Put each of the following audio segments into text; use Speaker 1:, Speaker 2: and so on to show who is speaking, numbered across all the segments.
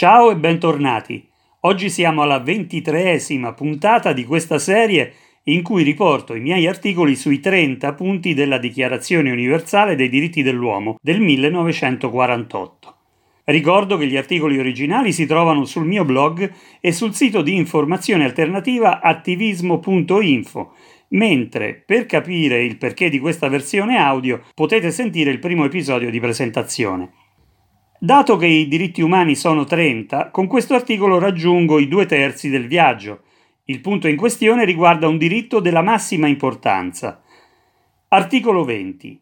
Speaker 1: Ciao e bentornati. Oggi siamo alla ventitreesima puntata di questa serie in cui riporto i miei articoli sui 30 punti della Dichiarazione universale dei diritti dell'uomo del 1948. Ricordo che gli articoli originali si trovano sul mio blog e sul sito di informazione alternativa attivismo.info, mentre per capire il perché di questa versione audio potete sentire il primo episodio di presentazione. Dato che i diritti umani sono 30, con questo articolo raggiungo i due terzi del viaggio. Il punto in questione riguarda un diritto della massima importanza. Articolo 20.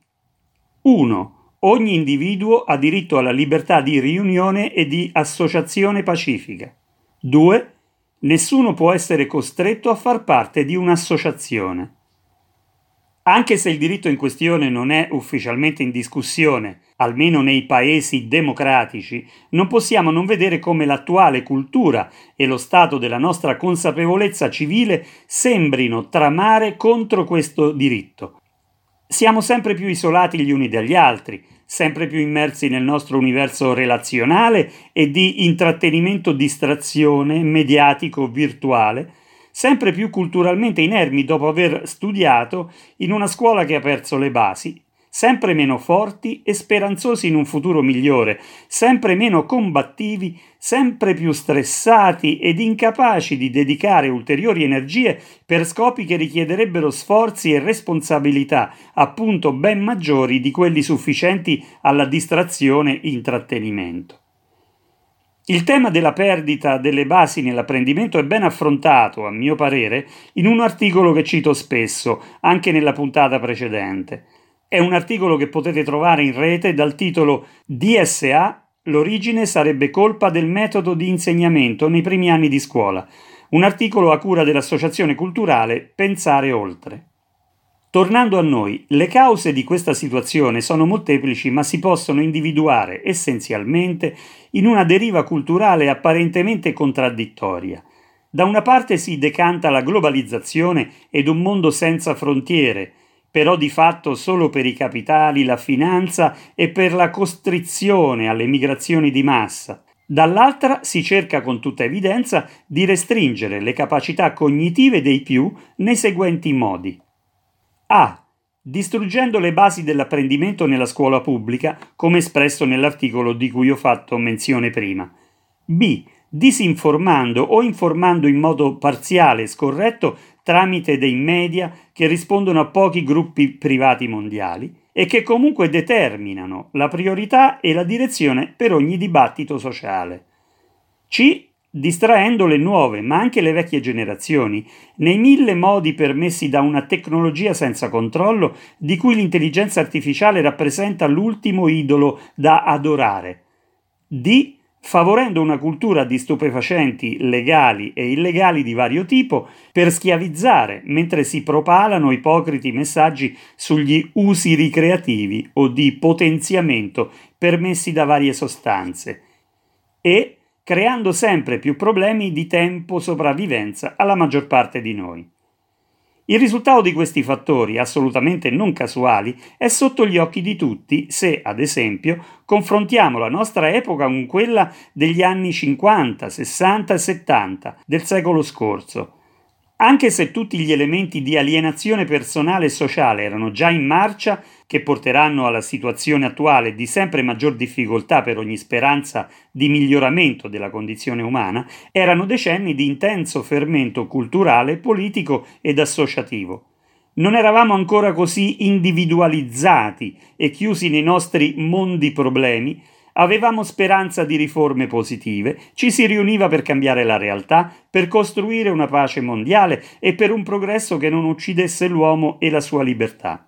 Speaker 1: 1. Ogni individuo ha diritto alla libertà di riunione e di associazione pacifica. 2. Nessuno può essere costretto a far parte di un'associazione. Anche se il diritto in questione non è ufficialmente in discussione, almeno nei paesi democratici, non possiamo non vedere come l'attuale cultura e lo stato della nostra consapevolezza civile sembrino tramare contro questo diritto. Siamo sempre più isolati gli uni dagli altri, sempre più immersi nel nostro universo relazionale e di intrattenimento distrazione mediatico virtuale, sempre più culturalmente inermi dopo aver studiato in una scuola che ha perso le basi, sempre meno forti e speranzosi in un futuro migliore, sempre meno combattivi, sempre più stressati ed incapaci di dedicare ulteriori energie per scopi che richiederebbero sforzi e responsabilità appunto ben maggiori di quelli sufficienti alla distrazione e intrattenimento. Il tema della perdita delle basi nell'apprendimento è ben affrontato, a mio parere, in un articolo che cito spesso, anche nella puntata precedente. È un articolo che potete trovare in rete dal titolo DSA L'origine sarebbe colpa del metodo di insegnamento nei primi anni di scuola, un articolo a cura dell'Associazione Culturale Pensare Oltre. Tornando a noi, le cause di questa situazione sono molteplici ma si possono individuare essenzialmente in una deriva culturale apparentemente contraddittoria. Da una parte si decanta la globalizzazione ed un mondo senza frontiere, però di fatto solo per i capitali, la finanza e per la costrizione alle migrazioni di massa. Dall'altra si cerca con tutta evidenza di restringere le capacità cognitive dei più nei seguenti modi. A. Distruggendo le basi dell'apprendimento nella scuola pubblica, come espresso nell'articolo di cui ho fatto menzione prima. B. Disinformando o informando in modo parziale e scorretto tramite dei media che rispondono a pochi gruppi privati mondiali e che comunque determinano la priorità e la direzione per ogni dibattito sociale. C distraendo le nuove, ma anche le vecchie generazioni, nei mille modi permessi da una tecnologia senza controllo di cui l'intelligenza artificiale rappresenta l'ultimo idolo da adorare. D. Favorendo una cultura di stupefacenti legali e illegali di vario tipo per schiavizzare mentre si propalano ipocriti messaggi sugli usi ricreativi o di potenziamento permessi da varie sostanze. E creando sempre più problemi di tempo sopravvivenza alla maggior parte di noi. Il risultato di questi fattori, assolutamente non casuali, è sotto gli occhi di tutti se, ad esempio, confrontiamo la nostra epoca con quella degli anni 50, 60 e 70 del secolo scorso, anche se tutti gli elementi di alienazione personale e sociale erano già in marcia, che porteranno alla situazione attuale di sempre maggior difficoltà per ogni speranza di miglioramento della condizione umana, erano decenni di intenso fermento culturale, politico ed associativo. Non eravamo ancora così individualizzati e chiusi nei nostri mondi problemi Avevamo speranza di riforme positive, ci si riuniva per cambiare la realtà, per costruire una pace mondiale e per un progresso che non uccidesse l'uomo e la sua libertà.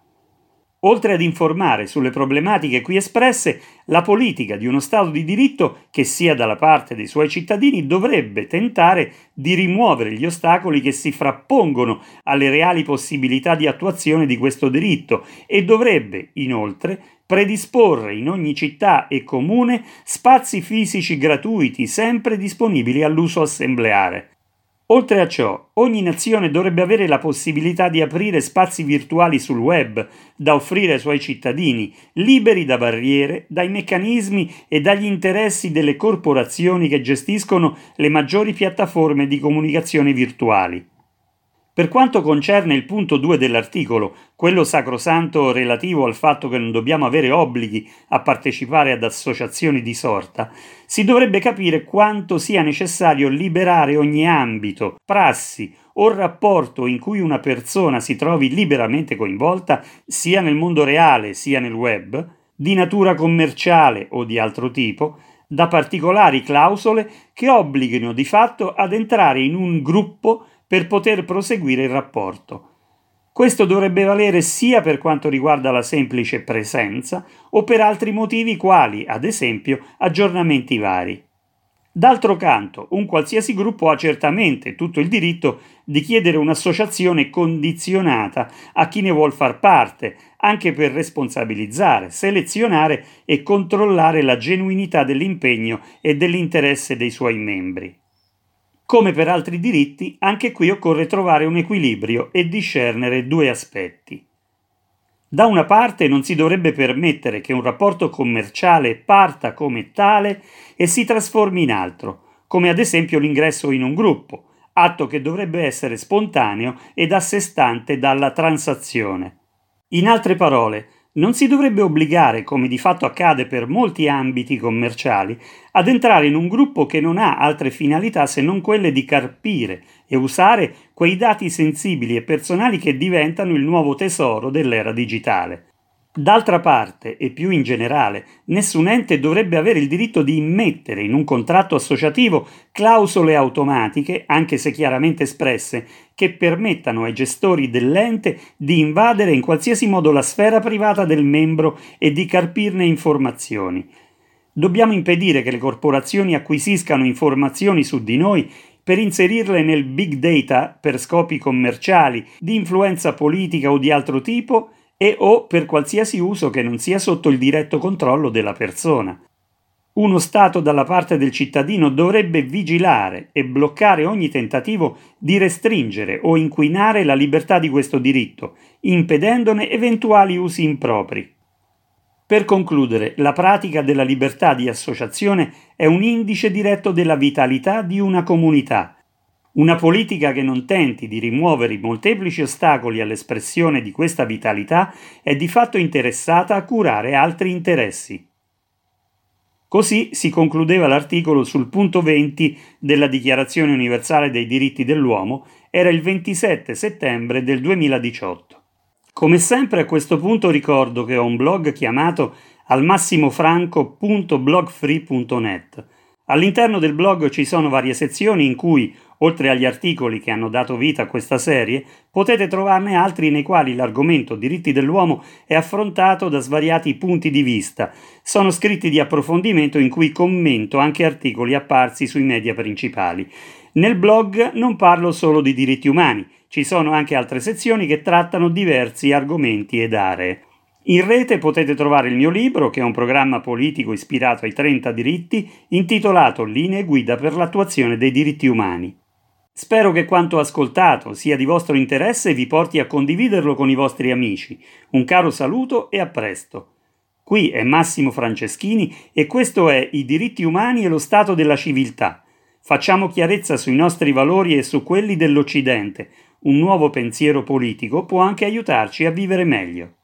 Speaker 1: Oltre ad informare sulle problematiche qui espresse, la politica di uno Stato di diritto che sia dalla parte dei suoi cittadini dovrebbe tentare di rimuovere gli ostacoli che si frappongono alle reali possibilità di attuazione di questo diritto e dovrebbe, inoltre, predisporre in ogni città e comune spazi fisici gratuiti sempre disponibili all'uso assembleare. Oltre a ciò, ogni nazione dovrebbe avere la possibilità di aprire spazi virtuali sul web da offrire ai suoi cittadini, liberi da barriere, dai meccanismi e dagli interessi delle corporazioni che gestiscono le maggiori piattaforme di comunicazione virtuali. Per quanto concerne il punto 2 dell'articolo, quello sacrosanto relativo al fatto che non dobbiamo avere obblighi a partecipare ad associazioni di sorta, si dovrebbe capire quanto sia necessario liberare ogni ambito, prassi o rapporto in cui una persona si trovi liberamente coinvolta, sia nel mondo reale sia nel web, di natura commerciale o di altro tipo, da particolari clausole che obblighino di fatto ad entrare in un gruppo per poter proseguire il rapporto. Questo dovrebbe valere sia per quanto riguarda la semplice presenza o per altri motivi quali, ad esempio, aggiornamenti vari. D'altro canto, un qualsiasi gruppo ha certamente tutto il diritto di chiedere un'associazione condizionata a chi ne vuol far parte, anche per responsabilizzare, selezionare e controllare la genuinità dell'impegno e dell'interesse dei suoi membri. Come per altri diritti, anche qui occorre trovare un equilibrio e discernere due aspetti. Da una parte non si dovrebbe permettere che un rapporto commerciale parta come tale e si trasformi in altro, come ad esempio l'ingresso in un gruppo, atto che dovrebbe essere spontaneo ed a sé stante dalla transazione. In altre parole, non si dovrebbe obbligare, come di fatto accade per molti ambiti commerciali, ad entrare in un gruppo che non ha altre finalità se non quelle di carpire e usare quei dati sensibili e personali che diventano il nuovo tesoro dell'era digitale. D'altra parte, e più in generale, nessun ente dovrebbe avere il diritto di immettere in un contratto associativo clausole automatiche, anche se chiaramente espresse, che permettano ai gestori dell'ente di invadere in qualsiasi modo la sfera privata del membro e di carpirne informazioni. Dobbiamo impedire che le corporazioni acquisiscano informazioni su di noi per inserirle nel big data per scopi commerciali, di influenza politica o di altro tipo e o per qualsiasi uso che non sia sotto il diretto controllo della persona. Uno Stato dalla parte del cittadino dovrebbe vigilare e bloccare ogni tentativo di restringere o inquinare la libertà di questo diritto, impedendone eventuali usi impropri. Per concludere, la pratica della libertà di associazione è un indice diretto della vitalità di una comunità una politica che non tenti di rimuovere i molteplici ostacoli all'espressione di questa vitalità è di fatto interessata a curare altri interessi. Così si concludeva l'articolo sul punto 20 della Dichiarazione universale dei diritti dell'uomo, era il 27 settembre del 2018. Come sempre a questo punto ricordo che ho un blog chiamato almassimofranco.blogfree.net. All'interno del blog ci sono varie sezioni in cui Oltre agli articoli che hanno dato vita a questa serie, potete trovarne altri nei quali l'argomento diritti dell'uomo è affrontato da svariati punti di vista. Sono scritti di approfondimento in cui commento anche articoli apparsi sui media principali. Nel blog non parlo solo di diritti umani, ci sono anche altre sezioni che trattano diversi argomenti ed aree. In rete potete trovare il mio libro, che è un programma politico ispirato ai 30 diritti, intitolato Linee guida per l'attuazione dei diritti umani. Spero che quanto ascoltato sia di vostro interesse e vi porti a condividerlo con i vostri amici. Un caro saluto e a presto. Qui è Massimo Franceschini e questo è I diritti umani e lo stato della civiltà. Facciamo chiarezza sui nostri valori e su quelli dell'Occidente. Un nuovo pensiero politico può anche aiutarci a vivere meglio.